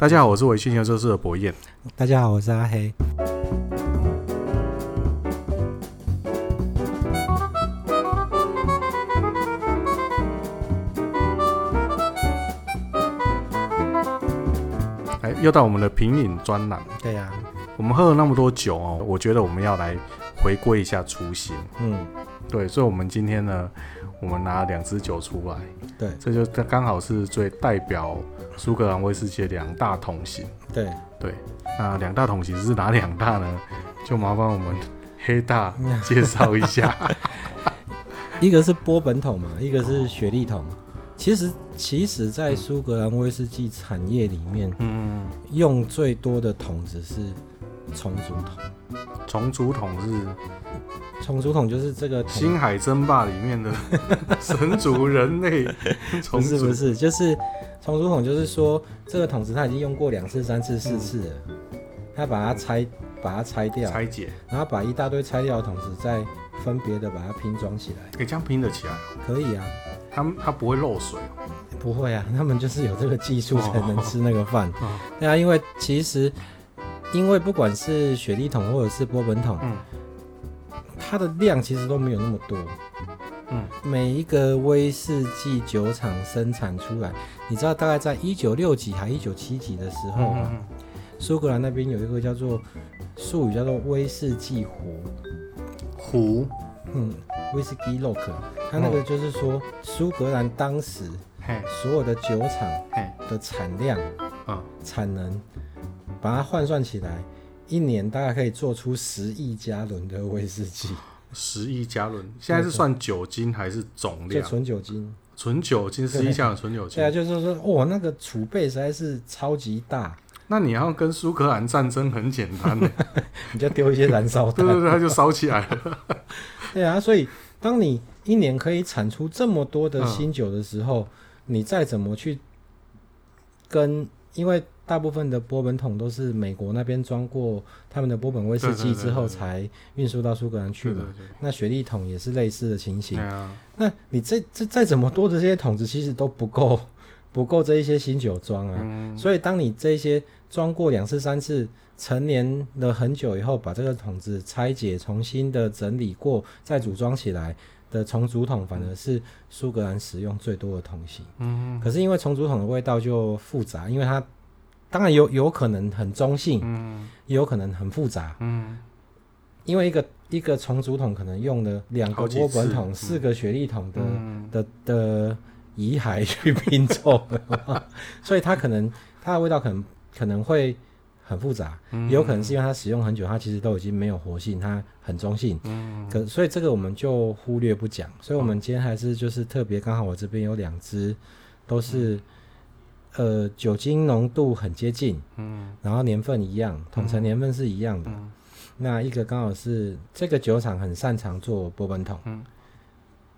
大家好，我是维信研究室的博彦。大家好，我是阿黑。哎，又到我们的品饮专栏。对呀、啊，我们喝了那么多酒哦，我觉得我们要来回归一下初心。嗯，对，所以，我们今天呢，我们拿两支酒出来。对，这就刚好是最代表苏格兰威士忌的两大桶型。对对，那两大桶型是哪两大呢？就麻烦我们黑大 介绍一下。一个是波本桶嘛，一个是雪莉桶。其实，其实，在苏格兰威士忌产业里面，嗯，用最多的桶子是重组桶。重组桶是？重组桶就是这个《星海争霸》里面的 神族人类。不是不是，就是重组桶，就是说这个桶子它已经用过两次、三次、四次了，他把它拆，把它拆掉，拆解，然后把一大堆拆掉的桶子再分别的把它拼装起来。可以这样拼得起来？可以啊。他们它不会漏水？不会啊，他们就是有这个技术才能吃那个饭。哦哦哦对啊，因为其实因为不管是雪莉桶或者是波本桶，嗯。它的量其实都没有那么多，嗯，每一个威士忌酒厂生产出来，你知道大概在一九六几还一九七几的时候嘛，苏、嗯、格兰那边有一个叫做术语叫做威士忌湖，湖，嗯，威士忌 lock，它那个就是说苏格兰当时所有的酒厂的产量啊产能，把它换算起来。一年大概可以做出十亿加仑的威士忌，十亿加仑，现在是算酒精还是总量？纯酒精，纯酒精，十亿加仑纯酒精。对啊，就是说，哇，那个储备实在是超级大。那你要跟苏格兰战争很简单的，你就丢一些燃烧弹，对对对，它就烧起来了。对啊，所以当你一年可以产出这么多的新酒的时候，嗯、你再怎么去跟，因为。大部分的波本桶都是美国那边装过他们的波本威士忌之后才运输到苏格兰去嘛。那雪莉桶也是类似的情形。那你这这再怎么多的这些桶子，其实都不够，不够这一些新酒装啊。所以当你这些装过两次、三次，陈年了很久以后，把这个桶子拆解、重新的整理过，再组装起来的重组桶，反而是苏格兰使用最多的桶型。嗯。可是因为重组桶的味道就复杂，因为它。当然有有可能很中性，嗯，也有可能很复杂，嗯，因为一个一个重组桶可能用了两个波本桶、四个雪莉桶的、嗯、的的遗骸去拼凑，所以它可能它的味道可能可能会很复杂，嗯、也有可能是因为它使用很久，它其实都已经没有活性，它很中性，嗯，可所以这个我们就忽略不讲，所以我们今天还是就是特别刚好我这边有两只都是。呃，酒精浓度很接近，嗯，然后年份一样，桶陈年份是一样的。嗯、那一个刚好是这个酒厂很擅长做波本桶，嗯，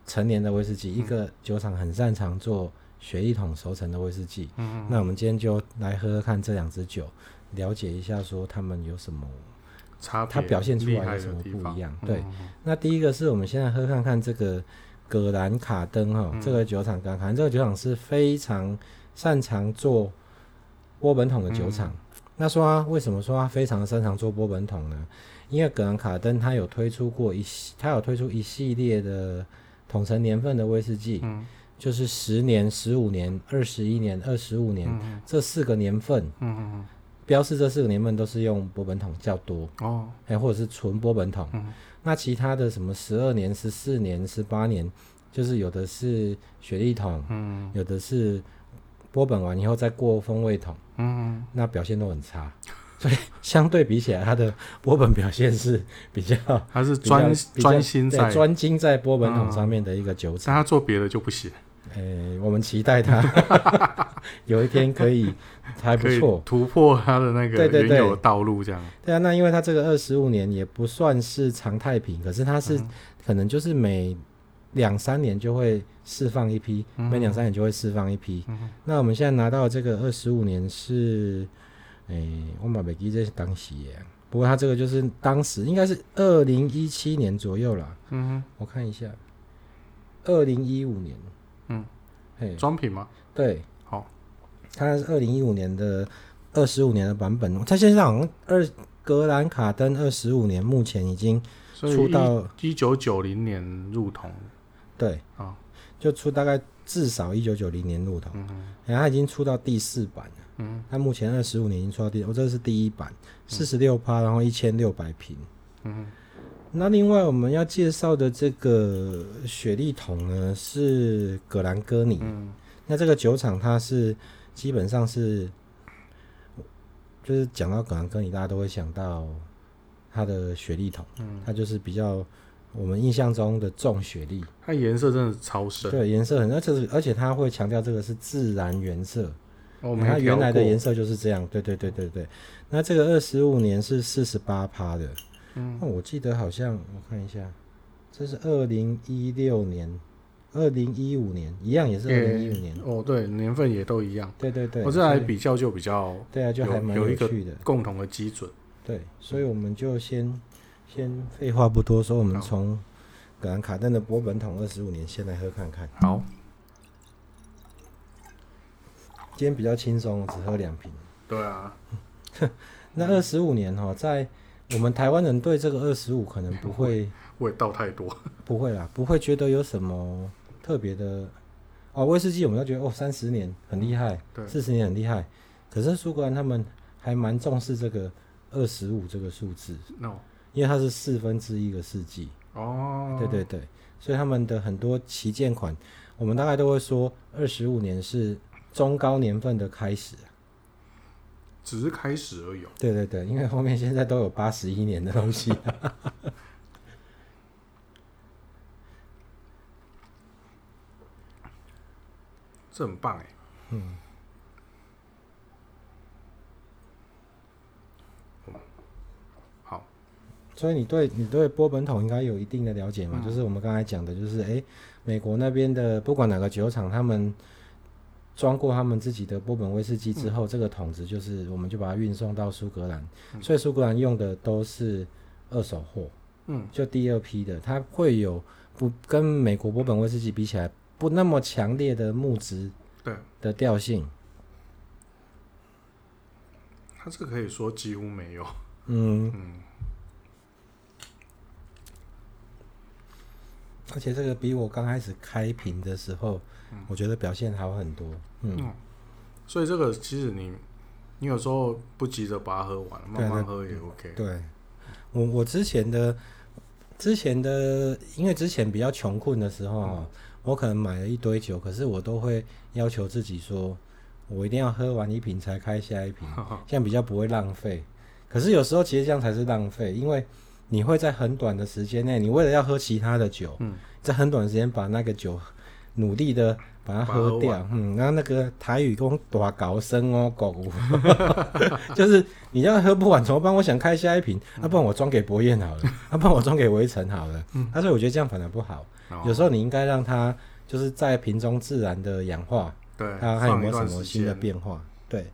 陈年的威士忌；嗯、一个酒厂很擅长做雪莉桶熟成的威士忌。嗯，那我们今天就来喝喝看这两支酒，了解一下说他们有什么差，它表现出来有什么不一样。对，那第一个是我们现在喝看看这个葛兰卡登哈，这个酒厂葛兰卡登这个酒厂是非常。擅长做波本桶的酒厂，嗯、那说他为什么说他非常擅长做波本桶呢？因为葛兰卡登他有推出过一系，他有推出一系列的桶陈年份的威士忌，嗯、就是十年、十五年、二十一年、二十五年、嗯、这四个年份，嗯标示这四个年份都是用波本桶较多哦，还或者是纯波本桶。嗯、那其他的什么十二年、十四年、十八年，就是有的是雪莉桶，嗯、有的是。波本完以后再过风味桶，嗯，那表现都很差，所以相对比起来，它的波本表现是比较，它是专专心在专精在波本桶上面的一个酒厂。但他做别的就不行。诶、欸，我们期待他 有一天可以还不错突破他的那个原有的道路，这样。对啊，那因为他这个二十五年也不算是常态品，可是他是可能就是每。两三年就会释放一批，嗯、每两三年就会释放一批。嗯、那我们现在拿到这个二十五年是，诶、欸，我把没记这是当时耶。不过它这个就是当时应该是二零一七年左右啦。嗯哼，我看一下，二零一五年。嗯，嘿，装品吗？对，好，它是二零一五年的二十五年的版本，它现在好像二格兰卡登二十五年，目前已经出到一九九零年入桶，对。啊，哦、就出大概至少一九九零年入桶，然后、嗯哼。欸、它已经出到第四版了，嗯，它目前二十五年已经出到第，我、哦、这是第一版，四十六趴，然后一千六百瓶，嗯，那另外我们要介绍的这个雪莉桶呢是葛兰哥尼，嗯，那这个酒厂它是基本上是。就是讲到葛兰哥尼，大家都会想到它的雪莉桶，嗯，它就是比较我们印象中的重雪莉，它颜色真的超深，对，颜色很，而且而且它会强调这个是自然原色，哦，它原来的颜色就是这样，对对对对对。那这个二十五年是四十八趴的，嗯，那我记得好像我看一下，这是二零一六年。二零一五年。一样也是二零一五年。哦，对，年份也都一样。对对对，我这来比较就比较对啊，就还蛮有趣的，共同的基准。对，所以我们就先先废话不多说，我们从格兰卡顿的波本桶二十五年先来喝看看。好，今天比较轻松，只喝两瓶。对啊，那二十五年哈，在我们台湾人对这个二十五可能不会味道太多，不会啦，不会觉得有什么。特别的哦，威士忌我们都觉得哦，三十年很厉害，四十年很厉害。可是苏格兰他们还蛮重视这个二十五这个数字，no，因为它是四分之一个世纪。哦，对对对，所以他们的很多旗舰款，我们大概都会说二十五年是中高年份的开始，只是开始而已。对对对，因为后面现在都有八十一年的东西。这很棒哎，嗯，好，所以你对你对波本桶应该有一定的了解嘛？嗯、就是我们刚才讲的，就是哎、欸，美国那边的不管哪个酒厂，他们装过他们自己的波本威士忌之后，嗯、这个桶子就是我们就把它运送到苏格兰，嗯、所以苏格兰用的都是二手货，嗯，就第二批的，它会有不跟美国波本威士忌比起来。不那么强烈的木质对。的调性，它这个可以说几乎没有。嗯。嗯，而且这个比我刚开始开瓶的时候，嗯、我觉得表现好很多。嗯，嗯，所以这个其实你你有时候不急着把它喝完，慢慢喝也 OK。对，我我之前的之前的，因为之前比较穷困的时候、嗯我可能买了一堆酒，可是我都会要求自己说，我一定要喝完一瓶才开下一瓶，这样比较不会浪费。可是有时候其实这样才是浪费，因为你会在很短的时间内，你为了要喝其他的酒，嗯、在很短的时间把那个酒努力的把它喝掉。喝嗯，然后那个台语讲大高声哦，狗，就是你要喝不完怎么办？我想开下一瓶，那、嗯啊、不然我装给博彦好了，那、啊、不然我装给围城好了。嗯，他说、啊、我觉得这样反而不好。有时候你应该让它就是在瓶中自然的氧化，对，看看有没有什么新的变化。对，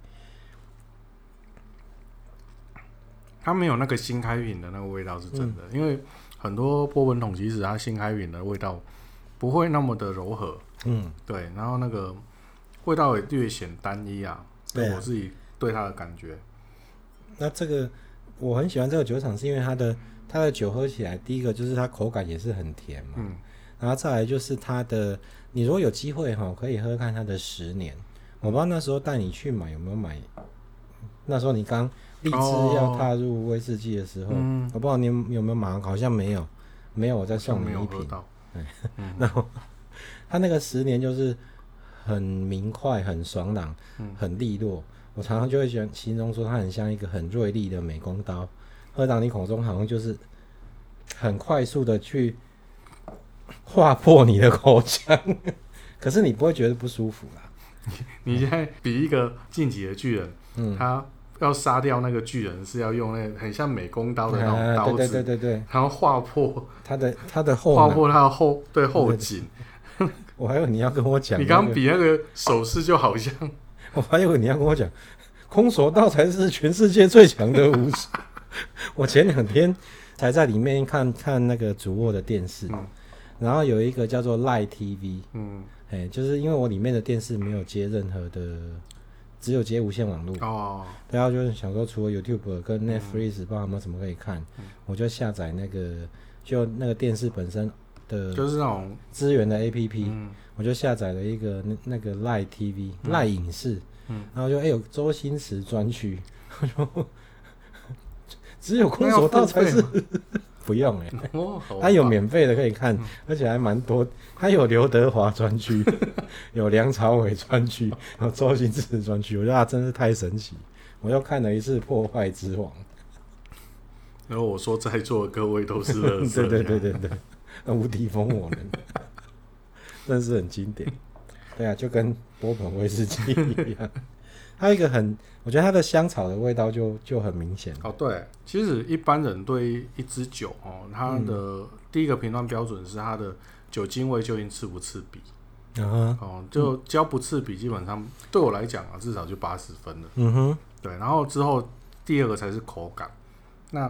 它没有那个新开瓶的那个味道是真的，嗯、因为很多波本桶其实它新开瓶的味道不会那么的柔和，嗯，对，然后那个味道也略显单一啊。对我自己对它的感觉。那这个我很喜欢这个酒厂，是因为它的它的酒喝起来，第一个就是它口感也是很甜嘛。嗯然后再来就是它的，你如果有机会哈，可以喝看它的十年。我不知道那时候带你去买有没有买，那时候你刚立志要踏入威士忌的时候，哦、我不知道你有没有买，好像没有，没有，我再送你一瓶。然后 他那个十年就是很明快、很爽朗、很利落。我常常就会形形容说，它很像一个很锐利的美工刀，喝到你口中好像就是很快速的去。划破你的口腔，可是你不会觉得不舒服啦。你，你现在比一个晋级的巨人，嗯，他要杀掉那个巨人是要用那很像美工刀的那种刀子，对对对对，然后划破他的他的后，划破他的后对后颈。我还以为你要跟我讲，你刚刚比那个手势就好像，我还以为你要跟我讲，空手道才是全世界最强的武术。我前两天才在里面看看那个主卧的电视。嗯然后有一个叫做 Light TV，嗯，哎，就是因为我里面的电视没有接任何的只有接无线网络。哦，然后就是想说，除了 YouTube 跟 Netflix，不知道有没有什么可以看，嗯、我就下载那个就那个电视本身的，就是那种资源的 APP，、嗯、我就下载了一个那那个 Line TV、嗯、Line 影视，嗯、然后就哎、欸、有周星驰专区，就只有空手道才是。不用哎、欸，哦，它有免费的可以看，嗯、而且还蛮多。它有刘德华专区，有梁朝伟专区，有周星驰专区。我觉得啊，真是太神奇！我又看了一次《破坏之王》，然后我说在座的各位都是乐色，对对对对对，无敌风我们，真是很经典。对啊，就跟波本威士忌一样。还有一个很，我觉得它的香草的味道就就很明显。哦，对，其实一般人对一支酒哦，它的第一个评断标准是它的酒精味究竟刺不刺鼻。嗯、哦，就只要不刺鼻，基本上对我来讲啊，至少就八十分了。嗯哼，对，然后之后第二个才是口感。那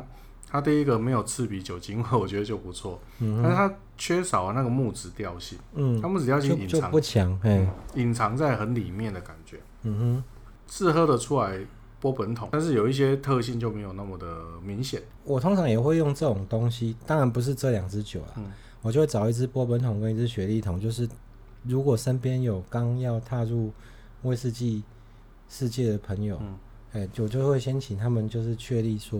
它第一个没有刺鼻酒精味，我觉得就不错。嗯，但是它缺少了那个木质调性。嗯，它木质调性隐藏不强，哎，隐藏在很里面的感觉。嗯哼。是喝得出来波本桶，但是有一些特性就没有那么的明显。我通常也会用这种东西，当然不是这两支酒啊，嗯、我就会找一支波本桶跟一支雪莉桶。就是如果身边有刚要踏入威士忌世界的朋友，哎、嗯欸，我就会先请他们就是确立说，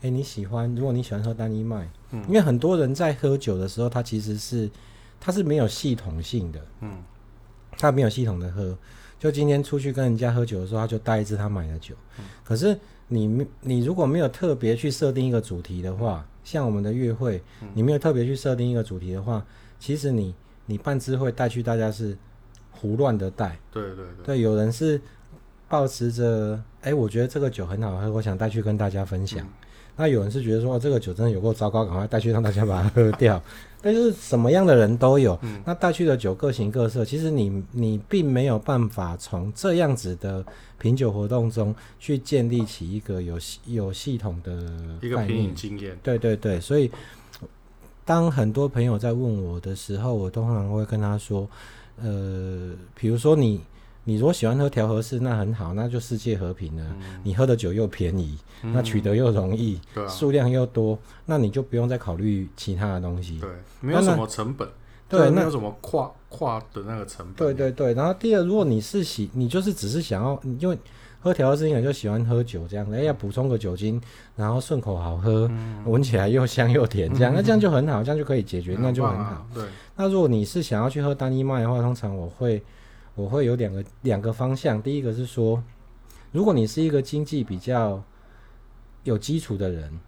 哎、欸，你喜欢，如果你喜欢喝单一麦，嗯、因为很多人在喝酒的时候，他其实是他是没有系统性的，嗯，他没有系统的喝。就今天出去跟人家喝酒的时候，他就带一支他买的酒。嗯、可是你你如果没有特别去设定一个主题的话，像我们的月会，嗯、你没有特别去设定一个主题的话，其实你你办支会带去大家是胡乱的带。对对对。对，有人是抱持着，哎、欸，我觉得这个酒很好喝，我想带去跟大家分享。嗯、那有人是觉得说，哦、这个酒真的有够糟糕，赶快带去让大家把它喝掉。但是什么样的人都有，嗯、那带去的酒各形各色。其实你你并没有办法从这样子的品酒活动中去建立起一个有有系统的一个品饮经验。对对对，所以当很多朋友在问我的时候，我通常会跟他说，呃，比如说你。你如果喜欢喝调和式，那很好，那就世界和平了。嗯、你喝的酒又便宜，嗯、那取得又容易，数、啊、量又多，那你就不用再考虑其他的东西。对，没有什么成本。对，没有什么跨跨的那个成本。对对对。然后第二，如果你是喜，你就是只是想要，因为喝调和式，你就喜欢喝酒这样，哎、欸，要补充个酒精，然后顺口好喝，闻、嗯、起来又香又甜，这样，嗯、那这样就很好，这样就可以解决，嗯、那就很好。啊、对。那如果你是想要去喝单一麦的话，通常我会。我会有两个两个方向，第一个是说，如果你是一个经济比较有基础的人，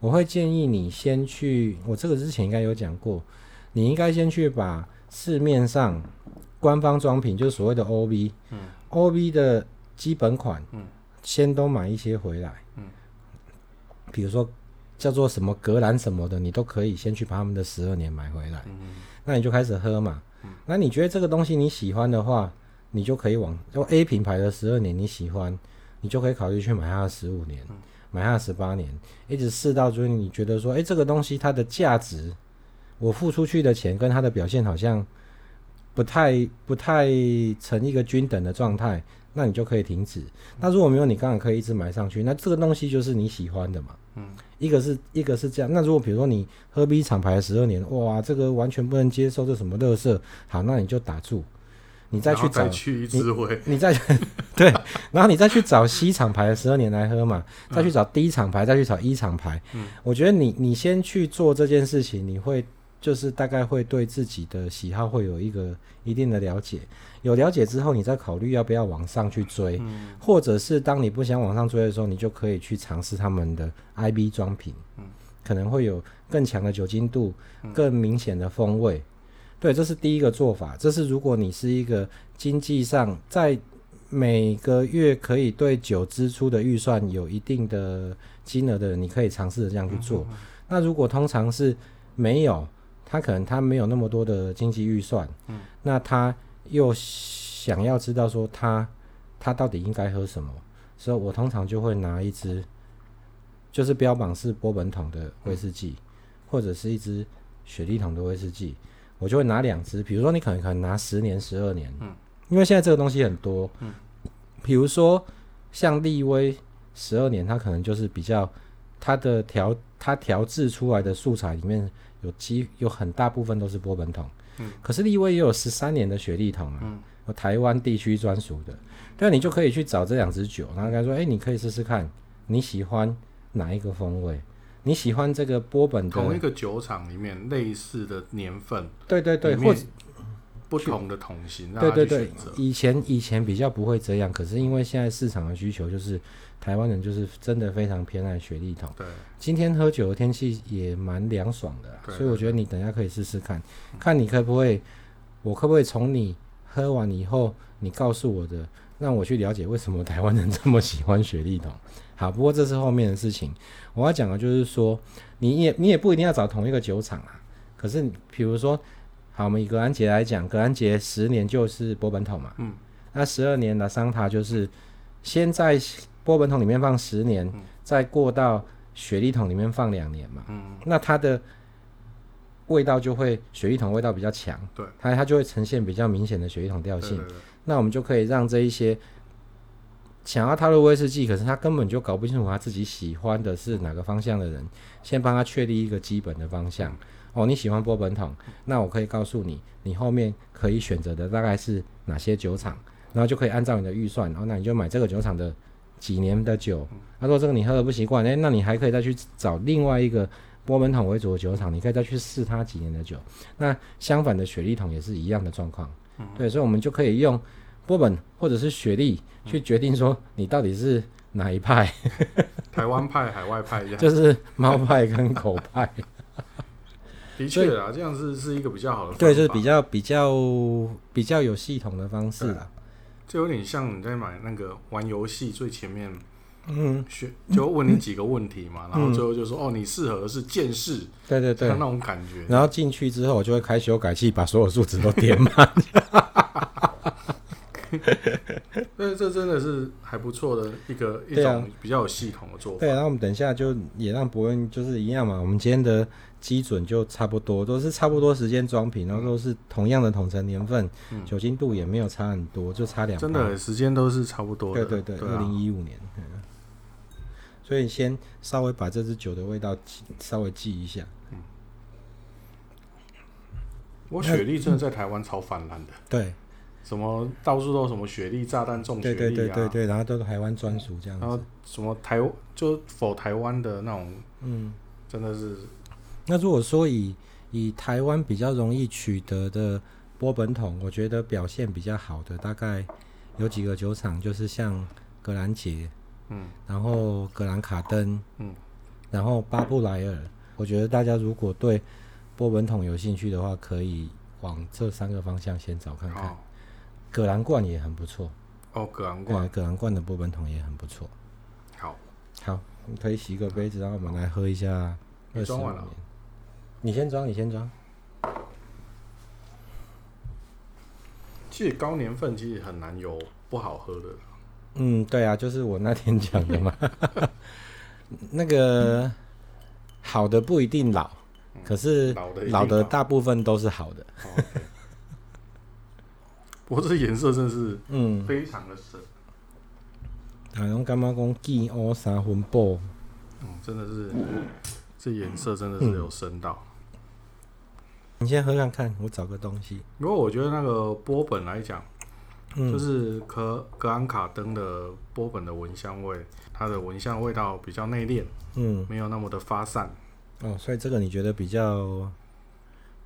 我会建议你先去，我这个之前应该有讲过，你应该先去把市面上官方装品，就是所谓的 OB，嗯，OB 的基本款，嗯，先都买一些回来，嗯，比如说叫做什么格兰什么的，你都可以先去把他们的十二年买回来，嗯，那你就开始喝嘛。那你觉得这个东西你喜欢的话，你就可以往用 A 品牌的十二年你喜欢，你就可以考虑去买它的十五年，买它的十八年，一直试到就是你觉得说，哎，这个东西它的价值，我付出去的钱跟它的表现好像不太不太成一个均等的状态，那你就可以停止。那如果没有，你刚刚可以一直买上去，那这个东西就是你喜欢的嘛。嗯，一个是一个是这样，那如果比如说你喝 B 厂牌十二年，哇，这个完全不能接受，这什么乐色？好，那你就打住，你再去找，去你你再对，然后你再去找 C 厂牌的十二年来喝嘛，再去找 D 厂牌，再去找 E 厂牌。嗯，我觉得你你先去做这件事情，你会就是大概会对自己的喜好会有一个一定的了解。有了解之后，你再考虑要不要往上去追，嗯、或者是当你不想往上追的时候，你就可以去尝试他们的 IB 装瓶，嗯、可能会有更强的酒精度、更明显的风味。嗯、对，这是第一个做法。这是如果你是一个经济上在每个月可以对酒支出的预算有一定的金额的人，你可以尝试着这样去做。嗯、那如果通常是没有，他可能他没有那么多的经济预算，嗯、那他。又想要知道说他他到底应该喝什么，所以我通常就会拿一支，就是标榜是波本桶的威士忌，嗯、或者是一支雪莉桶的威士忌，我就会拿两支。比如说你可能可能拿十年、十二年，嗯，因为现在这个东西很多，嗯，比如说像利威十二年，它可能就是比较它的调它调制出来的素材里面有几有很大部分都是波本桶。嗯，可是立威也有十三年的雪莉桶啊，有、嗯、台湾地区专属的，对，你就可以去找这两支酒，然后跟他说，哎、欸，你可以试试看，你喜欢哪一个风味？你喜欢这个波本的同一个酒厂里面类似的年份，对对对，或者不同的桶型，对对对，以前以前比较不会这样，可是因为现在市场的需求，就是台湾人就是真的非常偏爱雪莉桶。对，今天喝酒的天气也蛮凉爽的，所以我觉得你等一下可以试试看，看你可不可以，我可不可以从你喝完以后，你告诉我的，让我去了解为什么台湾人这么喜欢雪莉桶。好，不过这是后面的事情。我要讲的就是说，你也你也不一定要找同一个酒厂啊。可是，比如说，好，我们以格兰杰来讲，格兰杰十年就是波本桶嘛。嗯。那十二年的桑塔就是先在波本桶里面放十年，嗯、再过到雪莉桶里面放两年嘛。嗯。那它的味道就会雪莉桶味道比较强。对。它它就会呈现比较明显的雪莉桶调性。对对对。那我们就可以让这一些。想要踏入威士忌，可是他根本就搞不清楚他自己喜欢的是哪个方向的人，先帮他确立一个基本的方向。哦，你喜欢波本桶，那我可以告诉你，你后面可以选择的大概是哪些酒厂，然后就可以按照你的预算，然后那你就买这个酒厂的几年的酒。他说这个你喝的不习惯，诶，那你还可以再去找另外一个波本桶为主的酒厂，你可以再去试它几年的酒。那相反的雪莉桶也是一样的状况，对，所以我们就可以用。波本或者是雪莉去决定说你到底是哪一派，台湾派、海外派这样，就是猫派跟狗派。的确啊，这样是是一个比较好的对，就是比较比较比较有系统的方式啊。就有点像你在买那个玩游戏最前面，嗯，选就问你几个问题嘛，嗯、然后最后就说、嗯、哦，你适合的是剑士，对对对，那种感觉。然后进去之后，我就会开修改器，把所有数值都填满。所以，这真的是还不错的一个一种比较有系统的做法。对，然后我们等一下就也让伯恩就是一样嘛。我们今天的基准就差不多，都是差不多时间装瓶，然后都是同样的桶陈年份，嗯、酒精度也没有差很多，就差两。真的时间都是差不多的。对对对，二零一五年。所以先稍微把这支酒的味道稍微记一下。嗯。我雪莉真的在台湾超泛滥的。对。什么到处都有什么雪莉炸弹种雪莉啊，对对对对对，然后都是台湾专属这样子。然后什么台就否台湾的那种，嗯，真的是。那如果说以以台湾比较容易取得的波本桶，我觉得表现比较好的大概有几个酒厂，就是像格兰杰，嗯，然后格兰卡登，嗯，然后巴布莱尔。我觉得大家如果对波本桶有兴趣的话，可以往这三个方向先找看看。葛兰冠也很不错哦，葛兰冠，葛兰冠的波本桶也很不错。好，好，你可以洗个杯子，然后我们来喝一下。你装完了？你先装，你先装。其实高年份其实很难有不好喝的。嗯，对啊，就是我那天讲的嘛。那个好的不一定老，嗯、可是老的大部分都是好的。哦 okay 我这颜色真的是，嗯，非常的深。啊，用干嘛讲见乌三分布？嗯，真的是，这颜色真的是有深到。你先喝看看，我找个东西。如果我觉得那个波本来讲，嗯、就是格格兰卡登的波本的闻香味，它的闻香味道比较内敛，嗯，没有那么的发散。哦，所以这个你觉得比较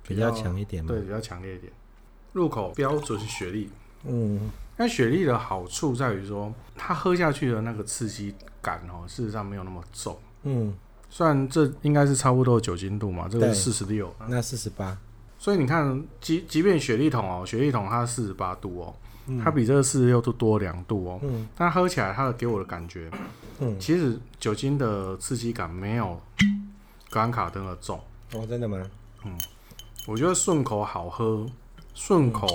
比较强一点吗？对，比较强烈一点。入口标准雪莉，嗯，那雪莉的好处在于说，它喝下去的那个刺激感哦，事实上没有那么重，嗯，虽然这应该是差不多的酒精度嘛，这个是四十六，那四十八，所以你看，即即便雪莉桶哦，雪莉桶它四十八度哦，它比这个四十六度多两度哦，嗯，但喝起来它的给我的感觉，嗯，其实酒精的刺激感没有格兰卡登的重，哦，真的吗？嗯，我觉得顺口好喝。顺口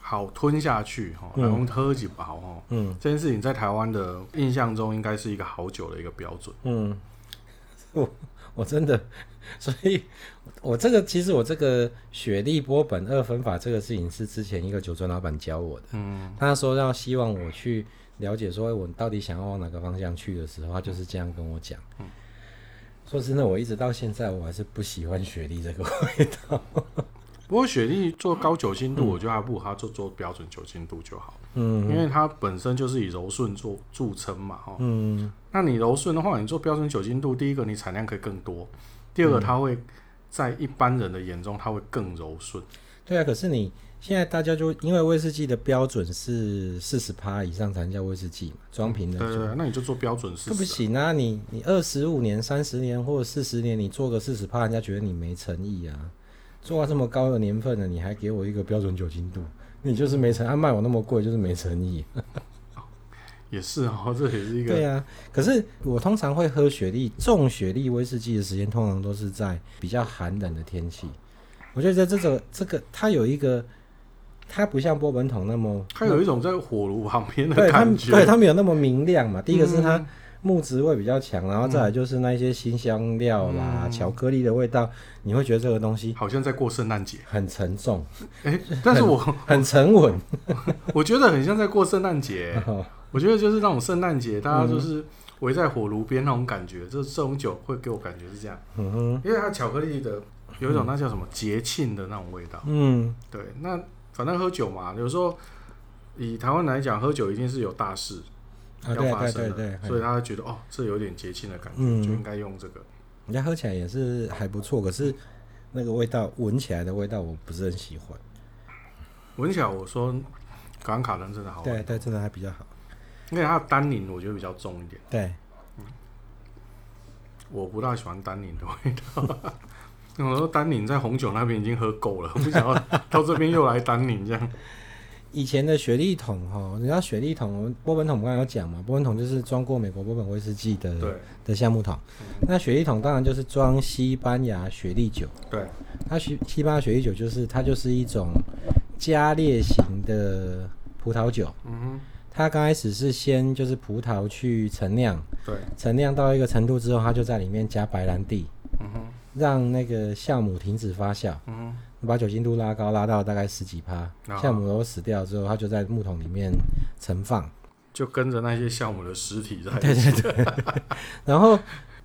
好吞下去哈，然后喝几包哈，嗯，这件事情在台湾的印象中应该是一个好酒的一个标准。嗯，我我真的，所以我这个其实我这个雪莉波本二分法这个事情是之前一个酒庄老板教我的。嗯，他说要希望我去了解说我到底想要往哪个方向去的时候，他就是这样跟我讲。嗯，说真的，我一直到现在我还是不喜欢雪莉这个味道。不过雪莉做高酒精度，我觉得还不如它做做标准酒精度就好。嗯，因为它本身就是以柔顺做著称嘛，哈。嗯，那你柔顺的话，你做标准酒精度，第一个你产量可以更多，第二个它会在一般人的眼中，它会更柔顺。对啊，可是你现在大家就因为威士忌的标准是四十趴以上才能叫威士忌嘛，装瓶的。对对，那你就做标准四十。不行啊，你你二十五年、三十年或者四十年，你做个四十趴，人家觉得你没诚意啊。做到这么高的年份了，你还给我一个标准酒精度，你就是没诚意。他卖我那么贵，就是没诚意。也是哦，这也是一个。对啊，可是我通常会喝雪莉，重雪莉威士忌的时间，通常都是在比较寒冷的天气。我觉得这种这个它有一个，它不像波本桶那么，它有一种在火炉旁边的感觉。对，它没有那么明亮嘛。第一个是它。嗯木质味比较强，然后再来就是那一些辛香料啦、嗯、巧克力的味道，你会觉得这个东西好像在过圣诞节，很沉重。哎，但是我很沉稳，我觉得很像在过圣诞节。我觉得就是那种圣诞节，大家就是围在火炉边那种感觉，这这种酒会给我感觉是这样。嗯哼，因为它巧克力的有一种那叫什么节庆的那种味道。嗯，对。那反正喝酒嘛，有时候以台湾来讲，喝酒一定是有大事。要发生的，对对对对，所以他会觉得哦，这有点节庆的感觉，嗯、就应该用这个。人家喝起来也是还不错，可是那个味道闻起来的味道我不是很喜欢。闻起来我说格兰卡登真的好，对对，真的还比较好。因为它的单宁我觉得比较重一点。对，嗯，我不大喜欢单宁的味道。我说单宁在红酒那边已经喝够了，我不想要到这边又来单宁这样。以前的雪莉桶哈，你知道雪莉桶，波本桶我刚才有讲嘛，波本桶就是装过美国波本威士忌的对的橡木桶。嗯、那雪莉桶当然就是装西班牙雪莉酒。对，它西西班牙雪莉酒就是它就是一种加烈型的葡萄酒。嗯哼，它刚开始是先就是葡萄去陈酿，对，陈酿到一个程度之后，它就在里面加白兰地，嗯哼，让那个酵母停止发酵。嗯哼。把酒精度拉高，拉到大概十几趴，酵母都死掉之后，它就在木桶里面盛放，就跟着那些酵母的尸体在。对对对。然后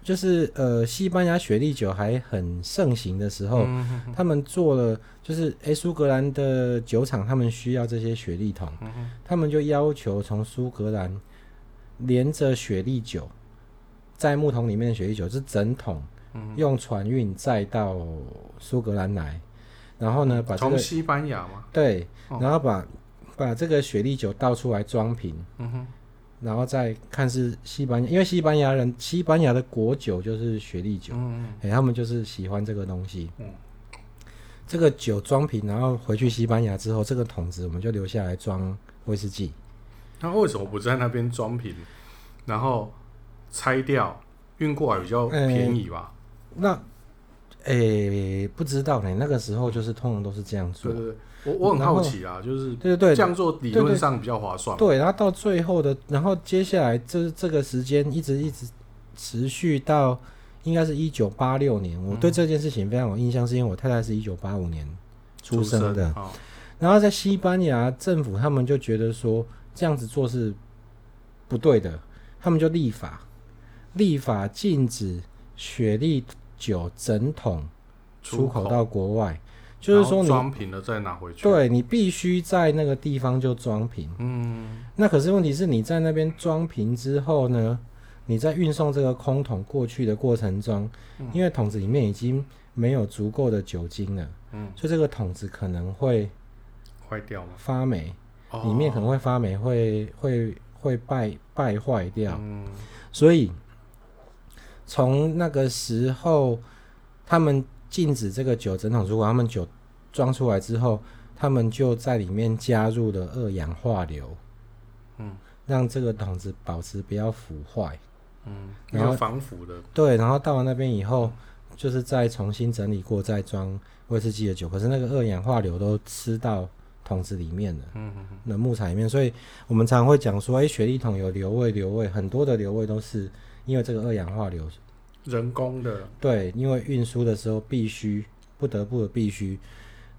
就是呃，西班牙雪莉酒还很盛行的时候，嗯、哼哼他们做了，就是诶，苏格兰的酒厂他们需要这些雪莉桶，嗯、他们就要求从苏格兰连着雪莉酒，在木桶里面的雪莉酒是整桶用船运载到苏格兰来。然后呢，把这个从西班牙吗？对，然后把把这个雪莉酒倒出来装瓶，嗯哼，然后再看是西班牙，因为西班牙人西班牙的国酒就是雪莉酒，嗯嗯，他们就是喜欢这个东西，嗯，这个酒装瓶，然后回去西班牙之后，这个桶子我们就留下来装威士忌。那为什么不在那边装瓶，然后拆掉运过来比较便宜吧？欸、那。诶、欸，不知道呢。那个时候就是通常都是这样做。对对对，我我很好奇啊，就是对对对，这样做理论上比较划算。对，然后到最后的，然后接下来这这个时间一直一直持续到应该是一九八六年。我对这件事情非常有印象，是因为我太太是一九八五年出生的。生然后在西班牙政府，他们就觉得说这样子做是不对的，他们就立法，立法禁止雪莉酒整桶出口到国外，就是说你装瓶了再拿回去。对，你必须在那个地方就装瓶。嗯，那可是问题是你在那边装瓶之后呢，你在运送这个空桶过去的过程中，嗯、因为桶子里面已经没有足够的酒精了，嗯，所以这个桶子可能会坏掉吗？发霉，里面可能会发霉，会会会败败坏掉。嗯，所以。从那个时候，他们禁止这个酒整桶出口，他们酒装出来之后，他们就在里面加入了二氧化硫，嗯，让这个桶子保持不要腐坏，嗯，然后防腐的，对，然后到了那边以后，就是再重新整理过，再装威士忌的酒，可是那个二氧化硫都吃到桶子里面了，嗯嗯，那木材里面，所以我们常常会讲说，哎，雪莉桶有硫味，硫味很多的硫味都是。因为这个二氧化硫人工的，对，因为运输的时候必须不得不的必须，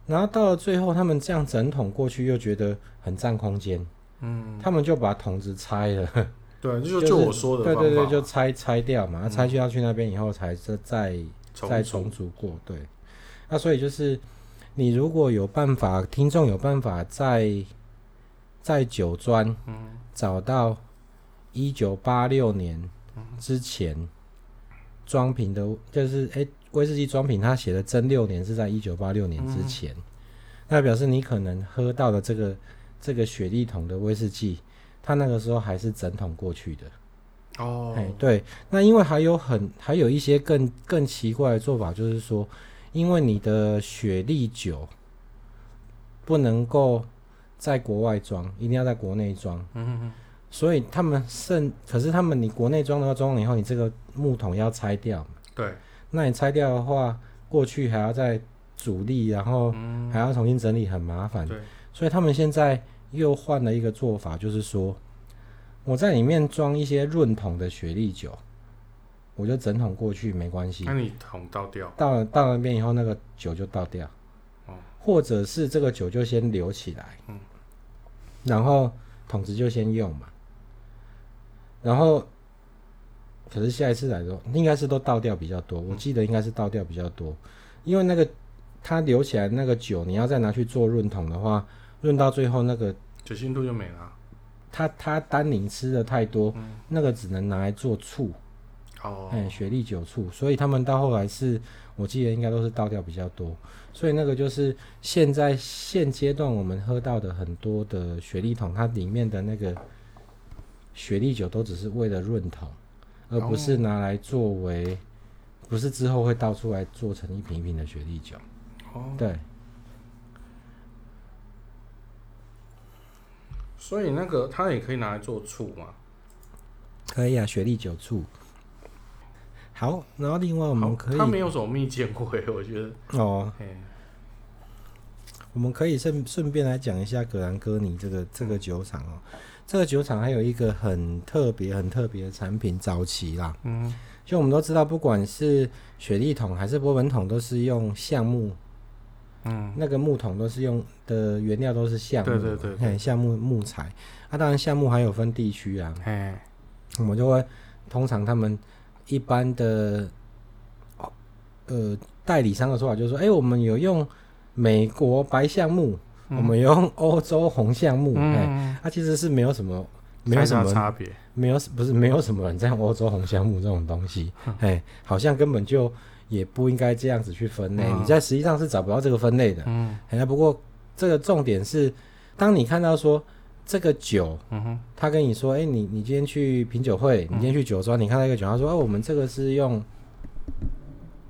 然后到了最后，他们这样整桶过去又觉得很占空间，嗯，他们就把桶子拆了，对，就就我说的，对对对，就拆拆掉嘛，拆去要去那边以后才再再再重组过，对，那所以就是你如果有办法，听众有办法在在酒庄找到一九八六年之前。装瓶的，就是哎，威士忌装瓶，他写的真六年是在一九八六年之前，嗯、那表示你可能喝到的这个这个雪莉桶的威士忌，它那个时候还是整桶过去的。哦，哎，对，那因为还有很还有一些更更奇怪的做法，就是说，因为你的雪莉酒不能够在国外装，一定要在国内装。嗯哼哼。所以他们甚，可是他们你国内装的话，装了以后，你这个木桶要拆掉。对。那你拆掉的话，过去还要再阻力，然后还要重新整理，很麻烦。对。所以他们现在又换了一个做法，就是说，我在里面装一些润桶的雪莉酒，我就整桶过去没关系。那你桶倒掉。倒了到了那边以后，那个酒就倒掉。哦。或者是这个酒就先留起来。嗯。然后桶子就先用嘛。然后，可是下一次来的时候，应该是都倒掉比较多。我记得应该是倒掉比较多，因为那个它留起来那个酒，你要再拿去做润桶的话，润到最后那个酒精度就没了。它它单宁吃的太多，嗯、那个只能拿来做醋。哦，嗯，雪莉酒醋，所以他们到后来是，我记得应该都是倒掉比较多。所以那个就是现在现阶段我们喝到的很多的雪莉桶，它里面的那个。雪莉酒都只是为了润桶，而不是拿来作为，不是之后会倒出来做成一瓶一瓶的雪莉酒。哦，对。所以那个它也可以拿来做醋嘛？可以啊，雪莉酒醋。好，然后另外我们可以，它没有什么蜜饯味，我觉得。哦。我们可以顺顺便来讲一下格兰哥尼这个这个酒厂哦。这个酒厂还有一个很特别、很特别的产品，早期啦，嗯，就我们都知道，不管是雪莉桶还是波本桶，都是用橡木，嗯，那个木桶都是用的原料都是橡木，对对对，对，橡木木材。啊，当然橡木还有分地区啊，哎，我们就会通常他们一般的，呃，代理商的说法就是说，哎，我们有用美国白橡木。我们用欧洲红橡木，哎、嗯，它、欸啊、其实是没有什么，没有什么差别，没有不是没有什么人在用欧洲红橡木这种东西，哎、欸，好像根本就也不应该这样子去分类，嗯、你在实际上是找不到这个分类的，嗯，哎、欸，不过这个重点是，当你看到说这个酒，嗯哼，他跟你说，哎、欸，你你今天去品酒会，你今天去酒庄，你看到一个酒，他说，哦，我们这个是用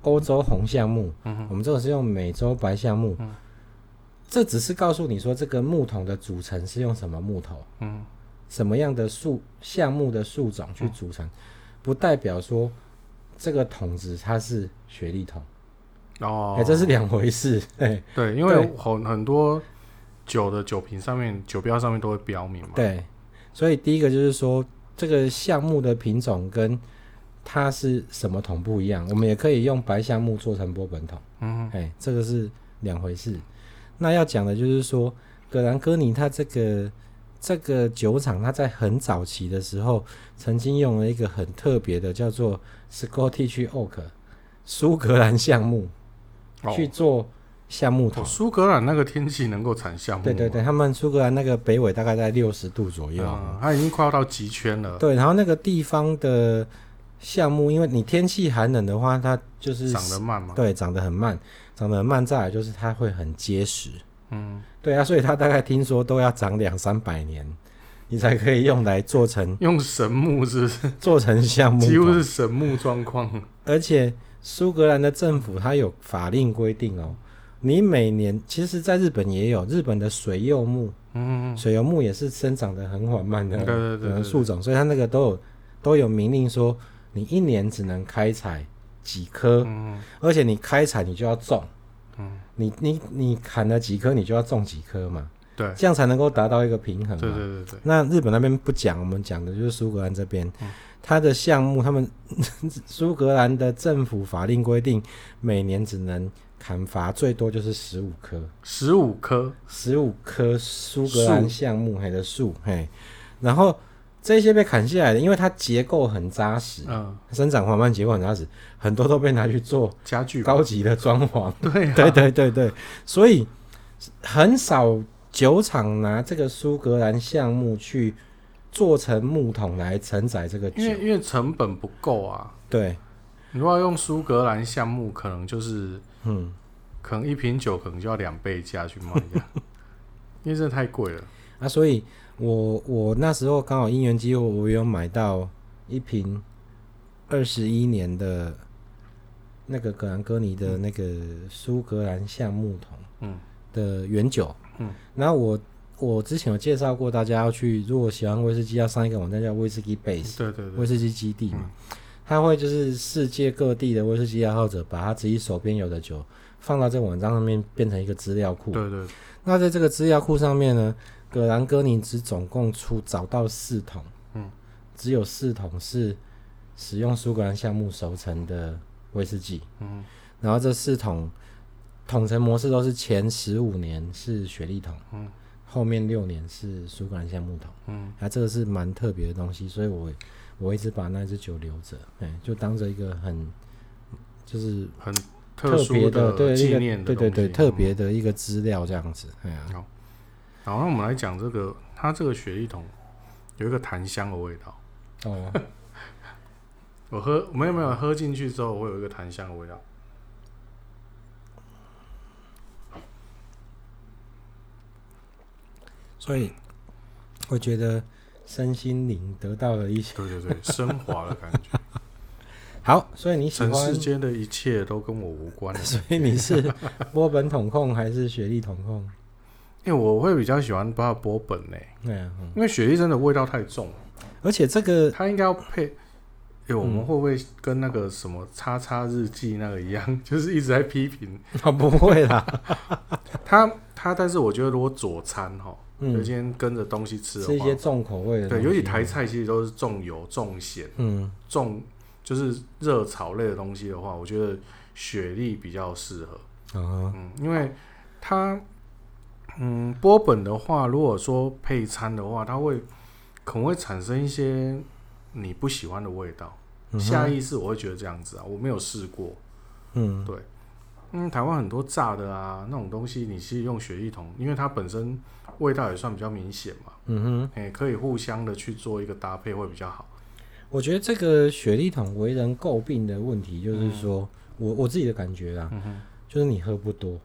欧洲红橡木，嗯哼，我们这个是用美洲白橡木，嗯。这只是告诉你说，这个木桶的组成是用什么木头，嗯，什么样的树橡木的树种去组成，嗯、不代表说这个桶子它是雪莉桶。哦，哎，这是两回事，对对，因为很很多酒的酒瓶上面酒标上面都会标明嘛，对，所以第一个就是说这个橡木的品种跟它是什么桶不一样，我们也可以用白橡木做成波本桶，嗯，哎，这个是两回事。那要讲的就是说，格兰哥尼他这个这个酒厂，它在很早期的时候，曾经用了一个很特别的叫做 Scottish Oak 苏格兰橡木去做橡木桶。苏、哦、格兰那个天气能够产橡木？对对对，他们苏格兰那个北纬大概在六十度左右，嗯，它已经快要到极圈了。对，然后那个地方的橡木，因为你天气寒冷的话，它就是长得慢嘛。对，长得很慢。长得慢，再来就是它会很结实。嗯，对啊，所以它大概听说都要长两三百年，你才可以用来做成 用神木，是不是？做成橡木，几乎是神木状况。而且苏格兰的政府它有法令规定哦，你每年其实在日本也有日本的水柚木，嗯，水柚木也是生长得很缓慢的，对对对树种，所以它那个都有都有明令说，你一年只能开采。几棵，嗯、而且你开采你就要种，嗯、你你你砍了几棵，你就要种几棵嘛，对，这样才能够达到一个平衡嘛。对对对对。那日本那边不讲，我们讲的就是苏格兰这边，它的项目，他们 苏格兰的政府法令规定，每年只能砍伐最多就是十五棵，十五棵，十五棵苏格兰项目还的树，嘿，然后这些被砍下来的，因为它结构很扎实，嗯，生长缓慢，结构很扎实，很多都被拿去做家具、高级的装潢，对，对，对，对，对，所以很少酒厂拿这个苏格兰橡木去。做成木桶来承载这个酒，因为因为成本不够啊。对，你如果要用苏格兰橡木，可能就是嗯，可能一瓶酒可能就要两倍价去卖，因为这太贵了。啊。所以我我那时候刚好因缘机会，我有买到一瓶二十一年的那个格兰哥尼的那个苏格兰橡木桶，嗯，的原酒，嗯，然后我。我之前有介绍过，大家要去，如果喜欢威士忌，要上一个网站叫威士忌 base，对对对，威士忌基地嘛，他、嗯、会就是世界各地的威士忌爱好者，把他自己手边有的酒放到这个网站上面，变成一个资料库。对对。那在这个资料库上面呢，格兰哥尼只总共出找到四桶，嗯，只有四桶是使用苏格兰橡木熟成的威士忌，嗯，然后这四桶桶陈模式都是前十五年是雪莉桶，嗯。后面六年是苏格兰橡木桶，嗯，啊，这个是蛮特别的东西，所以我我一直把那支酒留着，哎，就当着一个很就是很特别的对纪念的对对对特别的一个资料这样子，哎呀、嗯，好，好，那我们来讲这个，它这个雪莉桶有一个檀香的味道，哦，我喝没有没有喝进去之后会有一个檀香的味道。所以我觉得身心灵得到了一些对对对升华的感觉。好，所以你喜欢世间的一切都跟我无关。所以你是波本桶控还是雪莉桶控？因为我会比较喜欢把波本呢。对啊，因为雪莉真的味道太重，而且这个它应该要配。哎、欸，我们会不会跟那个什么叉叉日记那个一样，嗯、就是一直在批评？他 不会啦，他他，但是我觉得如果佐餐哈。有些人跟着东西吃的话，吃一些重口味的，对，尤其台菜其实都是重油、重咸，嗯，重就是热炒类的东西的话，我觉得雪莉比较适合，嗯，嗯，因为它，嗯，波本的话，如果说配餐的话，它会可能会产生一些你不喜欢的味道，嗯、下意识我会觉得这样子啊，我没有试过，嗯，对，嗯，台湾很多炸的啊那种东西，你是用雪莉桶，因为它本身。味道也算比较明显嘛，嗯哼，哎，可以互相的去做一个搭配会比较好。我觉得这个雪莉桶为人诟病的问题就是说，嗯、我我自己的感觉啊，嗯、就是你喝不多。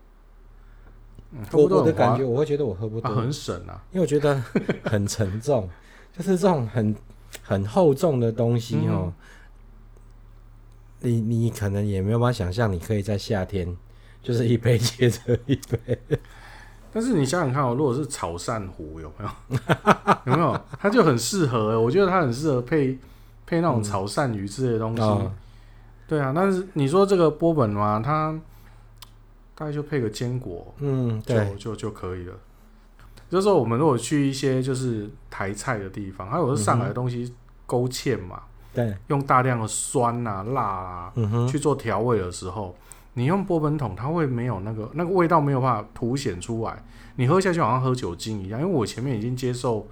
我我的感觉，我会觉得我喝不多，啊、很省啊，因为我觉得 很沉重，就是这种很很厚重的东西哦、你你可能也没有办法想象，你可以在夏天就是一杯接着一杯。但是你想想看哦，如果是炒鳝糊有没有？有没有？它就很适合，我觉得它很适合配配那种潮汕鱼之类的东西。嗯哦、对啊，但是你说这个波本嘛，它大概就配个坚果，嗯，就就就可以了。就是说，我们如果去一些就是台菜的地方，还有是上海的东西勾芡嘛，对、嗯，用大量的酸啊、辣啊、嗯、去做调味的时候。你用波本桶，它会没有那个那个味道，没有办法凸显出来。你喝下去好像喝酒精一样，因为我前面已经接受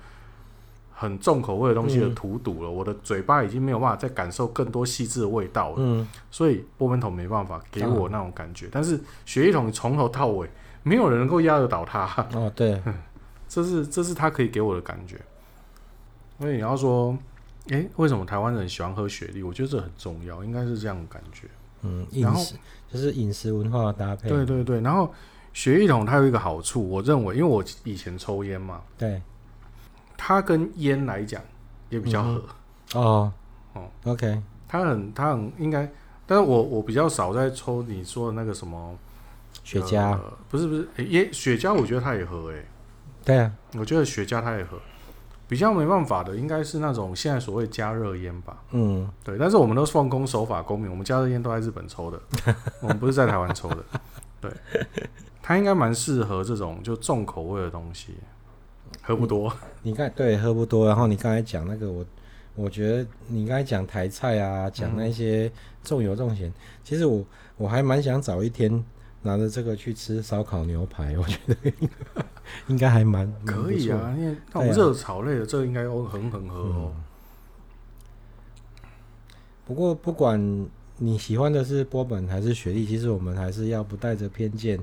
很重口味的东西的荼毒了，嗯、我的嘴巴已经没有办法再感受更多细致的味道了。嗯，所以波本桶没办法给我那种感觉。嗯、但是雪一桶从头到尾没有人能够压得倒它。哦，对，这是这是它可以给我的感觉。所以你要说，诶、欸，为什么台湾人喜欢喝雪莉？我觉得这很重要，应该是这样的感觉。嗯，饮食就是饮食文化的搭配。对对对，然后雪一桶它有一个好处，我认为，因为我以前抽烟嘛，对，它跟烟来讲也比较合。嗯、哦哦，OK，它很它很应该，但是我我比较少在抽你说的那个什么雪茄、呃，不是不是，烟雪茄我觉得它也合诶。对啊，我觉得雪茄它也合。比较没办法的，应该是那种现在所谓加热烟吧。嗯，对。但是我们都是奉公守法公民，我们加热烟都在日本抽的，我们不是在台湾抽的。对，它应该蛮适合这种就重口味的东西，喝不多。你看，对，喝不多。然后你刚才讲那个，我我觉得你刚才讲台菜啊，讲那些重油重咸，其实我我还蛮想找一天拿着这个去吃烧烤牛排，我觉得应该还蛮可以啊，因为那种热炒类的，这个应该都很很合哦。不过不管你喜欢的是波本还是雪莉，其实我们还是要不带着偏见，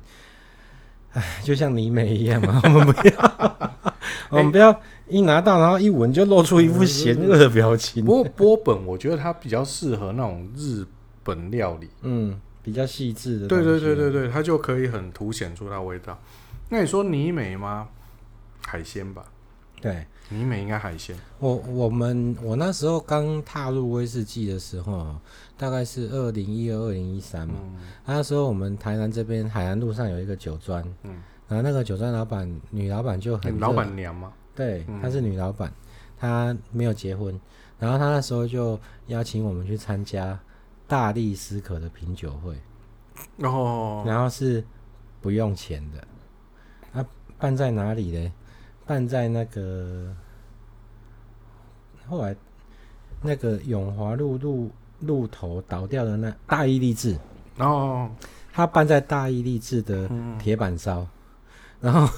哎，就像泥煤一样嘛，我们不要，我们不要。一拿到，然后一闻就露出一副嫌恶的表情。不过波本，我觉得它比较适合那种日本料理，嗯，比较细致的。对对对对对，它就可以很凸显出它味道。那你说泥煤吗？海鲜吧。对，你美应该海鲜。我我们我那时候刚踏入威士忌的时候，大概是二零一二、二零一三嘛。嗯、那时候我们台南这边海南路上有一个酒庄，嗯，然后那个酒庄老板女老板就很老板娘嘛？对，她是女老板，她没有结婚，然后她那时候就邀请我们去参加大力斯可的品酒会，哦，然后是不用钱的，啊，办在哪里呢？办在那个后来那个永华路路路头倒掉的那大义励志，哦，他办在大义励志的铁板烧，然后。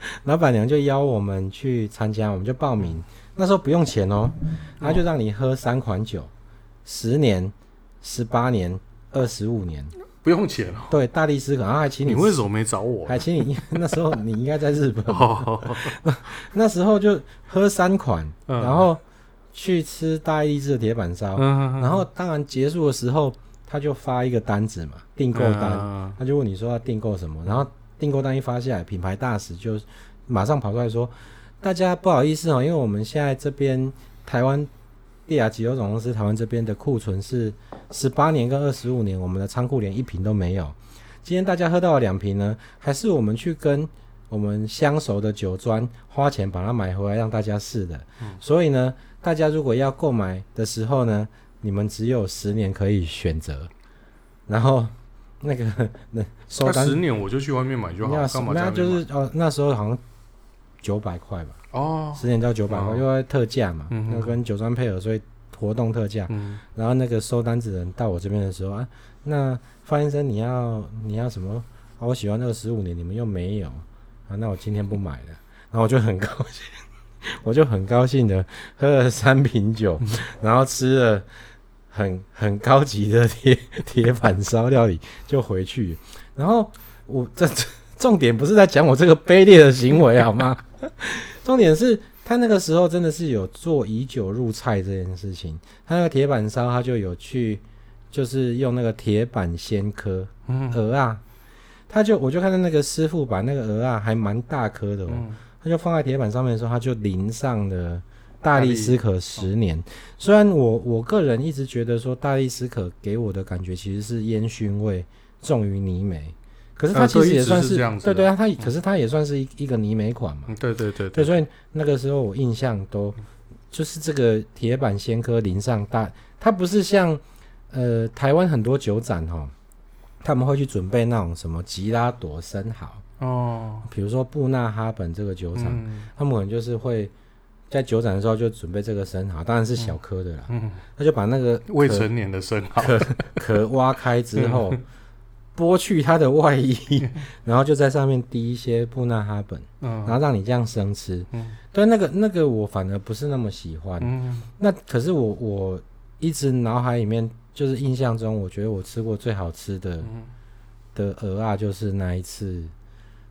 老板娘就邀我们去参加，我们就报名。那时候不用钱哦，他就让你喝三款酒，十年、十八年、二十五年，不用钱哦。对，大力士，然后还请你。你为什么没找我？还请你？那时候你应该在日本。那时候就喝三款，然后去吃大力士的铁板烧。然后当然结束的时候，他就发一个单子嘛，订购单。他就问你说要订购什么，然后。订购单一发下来，品牌大使就马上跑出来说：“大家不好意思哦，因为我们现在这边台湾帝亚吉欧总公司台湾这边的库存是十八年跟二十五年，我们的仓库连一瓶都没有。今天大家喝到了两瓶呢，还是我们去跟我们相熟的酒庄花钱把它买回来让大家试的。嗯、所以呢，大家如果要购买的时候呢，你们只有十年可以选择。然后。”那个那收单十年我就去外面买就好，干嘛？那就是哦，那时候好像九百块吧。哦，十年要九百块，因为特价嘛，要跟酒庄配合，所以活动特价。嗯。然后那个收单子人到我这边的时候啊，那范先生你要你要什么？啊，我喜欢那个十五年，你们又没有啊，那我今天不买了。然后我就很高兴，我就很高兴的喝了三瓶酒，然后吃了。很很高级的铁铁板烧料理就回去，然后我这重点不是在讲我这个卑劣的行为好吗？重点是他那个时候真的是有做以酒入菜这件事情，他那个铁板烧他就有去就是用那个铁板鲜颗鹅啊，他就我就看到那个师傅把那个鹅啊还蛮大颗的哦，他就放在铁板上面的时候，他就淋上了。大力斯可十年，虽然我我个人一直觉得说大力斯可给我的感觉其实是烟熏味重于泥煤，可是它其实也算是，是对对啊，它可是它也算是一一个泥煤款嘛，对对对对，所以那个时候我印象都就是这个铁板仙科淋上大，它不是像呃台湾很多酒展哦，他们会去准备那种什么吉拉朵生蚝哦，比如说布纳哈本这个酒厂，嗯、他们可能就是会。在酒展的时候就准备这个生蚝，当然是小颗的啦。嗯，他就把那个未成年的生蚝壳挖开之后，剥去它的外衣，然后就在上面滴一些布纳哈本，然后让你这样生吃。嗯，对，那个那个我反而不是那么喜欢。嗯，那可是我我一直脑海里面就是印象中，我觉得我吃过最好吃的的鹅啊就是那一次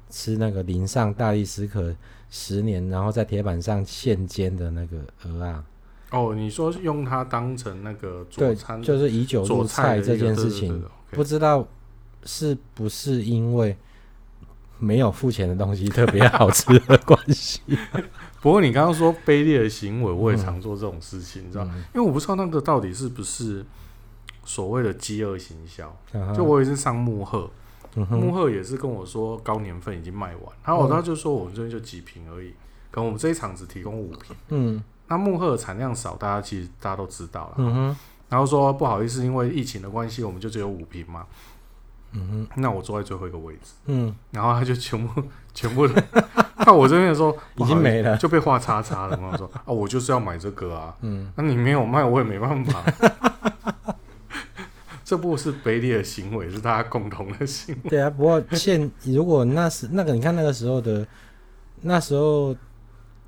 吃那个淋上大力斯可。十年，然后在铁板上现煎的那个鹅啊，哦，你说用它当成那个佐餐，就是以酒入菜这件事情，不知道是不是因为没有付钱的东西特别好吃的关系。不过你刚刚说卑劣的行为，我也常做这种事情，你知道？因为我不知道那个到底是不是所谓的饥饿行销，就我也是上慕赫。慕赫也是跟我说高年份已经卖完，然后他就说我们这边就几瓶而已，可能我们这一场只提供五瓶。嗯，那慕赫的产量少，大家其实大家都知道了。嗯哼，然后说不好意思，因为疫情的关系，我们就只有五瓶嘛。嗯哼，那我坐在最后一个位置。嗯，然后他就全部 全部到 我这边的时候已经没了，就被画叉叉了。我说啊，我就是要买这个啊，嗯，那你没有卖，我也没办法。这不是卑劣的行为，是大家共同的行为。对啊，不过现如果那时那个，你看那个时候的那时候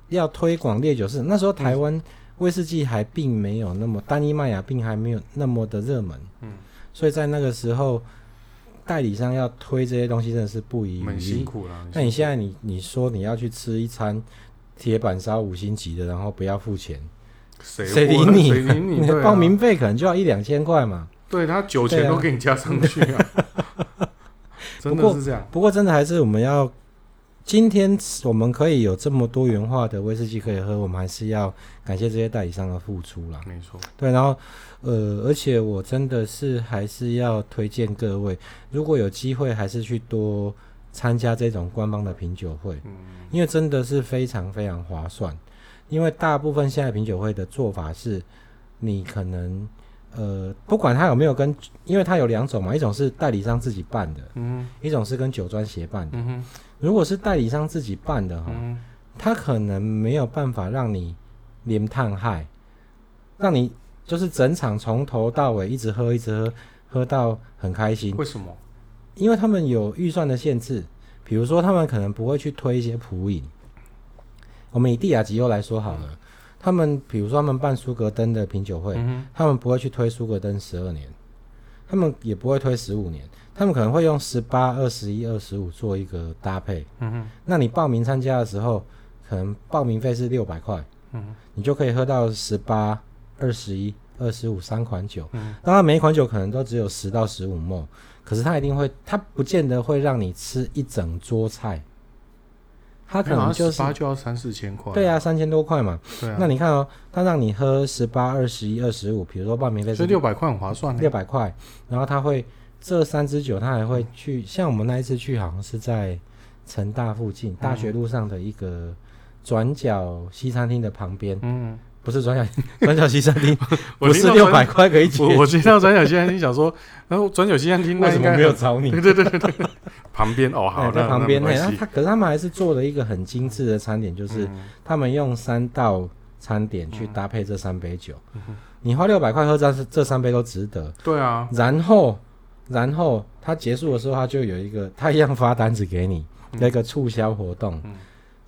要推广烈酒是那时候台湾威士忌还并没有那么、嗯、单一麦芽并还没有那么的热门，嗯，所以在那个时候代理商要推这些东西真的是不遗余力，很辛苦了。那你现在你你说你要去吃一餐铁板烧五星级的，然后不要付钱，谁理你？谁理你？报名费可能就要一两千块嘛。对他酒钱都给你加上去啊，啊 真的是这样。不过真的还是我们要，今天我们可以有这么多元化的威士忌可以喝，我们还是要感谢这些代理商的付出啦。没错，对，然后呃，而且我真的是还是要推荐各位，如果有机会，还是去多参加这种官方的品酒会，嗯，因为真的是非常非常划算。因为大部分现在品酒会的做法是，你可能。呃，不管他有没有跟，因为他有两种嘛，一种是代理商自己办的，嗯，一种是跟酒庄协办的。嗯哼，如果是代理商自己办的哈，嗯，他可能没有办法让你连烫害，让你就是整场从头到尾一直喝一直喝，喝到很开心。为什么？因为他们有预算的限制，比如说他们可能不会去推一些普饮。我们以地亚吉欧来说好了。嗯他们比如说，他们办苏格登的品酒会，嗯，他们不会去推苏格登十二年，他们也不会推十五年，他们可能会用十八、二十一、二十五做一个搭配。嗯哼，那你报名参加的时候，可能报名费是六百块，嗯哼，你就可以喝到十八、二十一、二十五三款酒。嗯，当然每一款酒可能都只有十到十五 ml，可是它一定会，它不见得会让你吃一整桌菜。它可能就是八就要三四千块，对啊，三千多块嘛。对啊，那你看哦，他让你喝十八、二十一、二十五，比如说报名费是六百块，很划算。六百块，然后他会这三支酒，他还会去，像我们那一次去，好像是在成大附近大学路上的一个转角西餐厅的旁边。嗯。不是转角 转角西餐厅，不是六百块可以解。我听到转角西餐厅，想说，然后转角西餐厅为什么没有找你？对对对对对，旁边哦，好，在旁边。那他可是他们还是做了一个很精致的餐点，就是他们用三道餐点去搭配这三杯酒。你花六百块喝这这三杯都值得。对啊。然后，然后他结束的时候，他就有一个，他一样发单子给你，有一个促销活动。嗯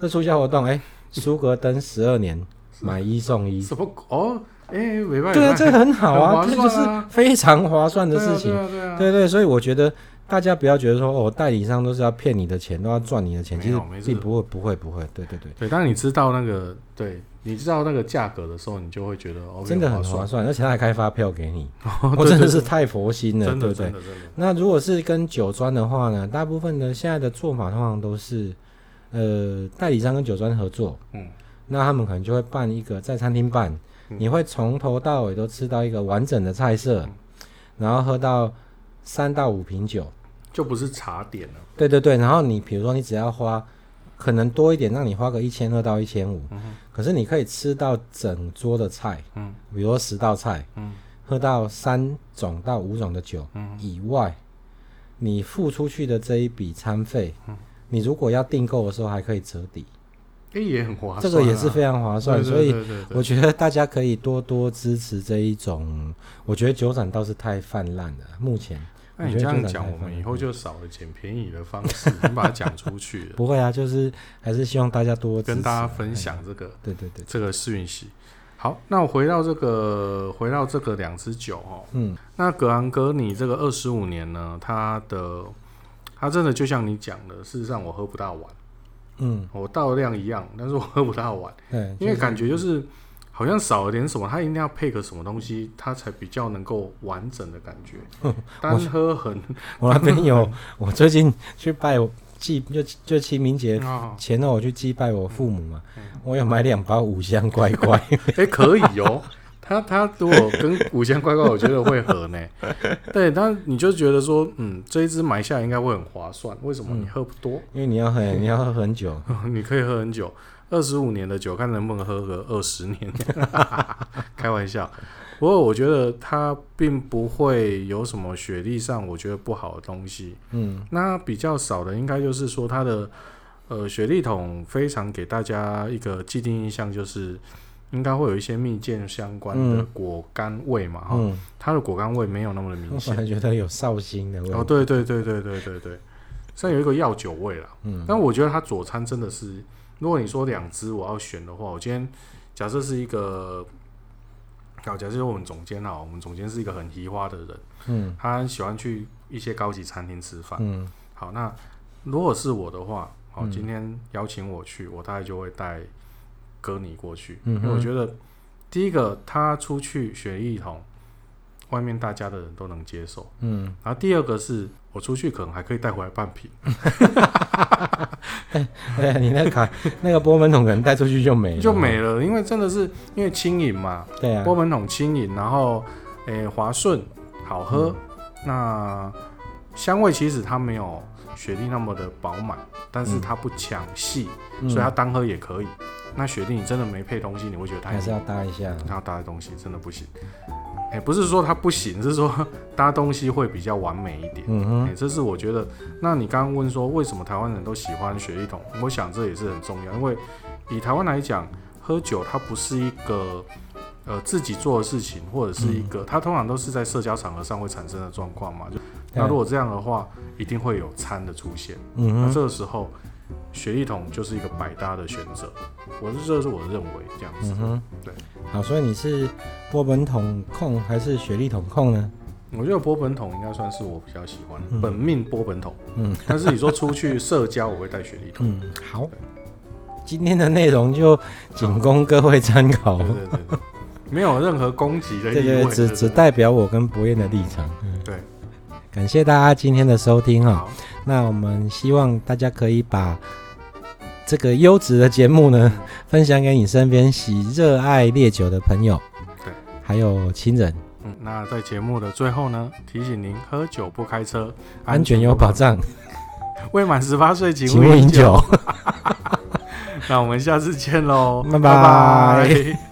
这促销活动，哎，苏格登十二年。买一送一，什么哦？哎、欸，没办法，对啊，这很好啊，这就是非常划算的事情。对啊，对啊，对啊，对对，所以我觉得大家不要觉得说哦，代理商都是要骗你的钱，都要赚你的钱，其实并不会，不会，不会。对对对，对。当你知道那个，对，你知道那个价格的时候，你就会觉得哦，真的很划算，而且他还开发票给你，我真的是太佛心了，对不对？那如果是跟酒庄的话呢，大部分的现在的做法通常都是呃，代理商跟酒庄合作，嗯。那他们可能就会办一个在餐厅办，嗯、你会从头到尾都吃到一个完整的菜色，嗯、然后喝到三到五瓶酒，就不是茶点了。对对对，然后你比如说你只要花可能多一点，让你花个一千二到一千五，可是你可以吃到整桌的菜，嗯，比如说十道菜，嗯，喝到三种到五种的酒，嗯，以外，你付出去的这一笔餐费，嗯，你如果要订购的时候还可以折抵。哎，也很划算，这个也是非常划算，所以我觉得大家可以多多支持这一种。我觉得酒展倒是太泛滥了，目前。那你这样讲，我们以后就少了捡便宜的方式，你把它讲出去了。不会啊，就是还是希望大家多跟大家分享这个，对对对，这个讯息。好，那我回到这个，回到这个两支酒哦，嗯，那格兰哥你这个二十五年呢，它的它真的就像你讲的，事实上我喝不大完。嗯，我倒的量一样，但是我喝不大完，对，因为感觉就是好像少了点什么，它一定要配个什么东西，它才比较能够完整的感觉。单喝很，我那边有，我最近去拜祭，就就清明节前呢，我去祭拜我父母嘛，我有买两包五香乖乖，哎，可以哦。他他如果跟五香乖乖，我觉得会合呢。对，但你就觉得说，嗯，这一支买下来应该会很划算。为什么？你喝不多，因为你要喝，你要喝很久，你可以喝很久，二十五年的酒，看能不能喝个二十年。开玩笑，不过我觉得它并不会有什么雪莉上我觉得不好的东西。嗯，那比较少的应该就是说它的呃，雪莉桶非常给大家一个既定印象，就是应该会有一些蜜饯相关的果干味嘛，哈、嗯，它的果干味没有那么的明显，我还觉得有绍兴的味。哦，对对对对对对对，像有一个药酒味啦。嗯，但我觉得它佐餐真的是，如果你说两只我要选的话，我今天假设是一个，好，假设是我们总监啊，我们总监是一个很移花的人，嗯，他很喜欢去一些高级餐厅吃饭，嗯，好，那如果是我的话。好，今天邀请我去，我大概就会带哥尼过去，嗯、因为我觉得第一个他出去选一桶，外面大家的人都能接受，嗯，然后第二个是我出去可能还可以带回来半瓶，对 啊，你那个卡 那个波本桶可能带出去就没了，就没了，因为真的是因为轻盈嘛，对啊，波本桶轻盈，然后诶滑顺好喝，嗯、那香味其实它没有。雪莉那么的饱满，但是它不抢戏，嗯、所以它单喝也可以。嗯、那雪莉你真的没配东西，你会觉得它还是要搭一下，它要搭的东西真的不行。哎、欸，不是说它不行，是说 搭东西会比较完美一点。嗯哼、欸，这是我觉得。那你刚刚问说为什么台湾人都喜欢雪莉桶？我想这也是很重要，因为以台湾来讲，喝酒它不是一个呃自己做的事情，或者是一个、嗯、它通常都是在社交场合上会产生的状况嘛，就。那如果这样的话，一定会有餐的出现。嗯哼，那这个时候，雪莉桶就是一个百搭的选择。我是这是我认为这样子。嗯哼，对。好，所以你是波本桶控还是雪莉桶控呢？我觉得波本桶应该算是我比较喜欢本命波本桶。嗯，但是你说出去社交，我会带雪莉桶。嗯，好。今天的内容就仅供各位参考。对对对对，没有任何攻击的意味。对对，只只代表我跟博彦的立场。嗯，对。感谢大家今天的收听哈，好那我们希望大家可以把这个优质的节目呢，分享给你身边喜热爱烈酒的朋友，对，还有亲人。嗯，那在节目的最后呢，提醒您喝酒不开车，安全有保障。未满十八岁请勿饮酒。那我们下次见喽，拜拜。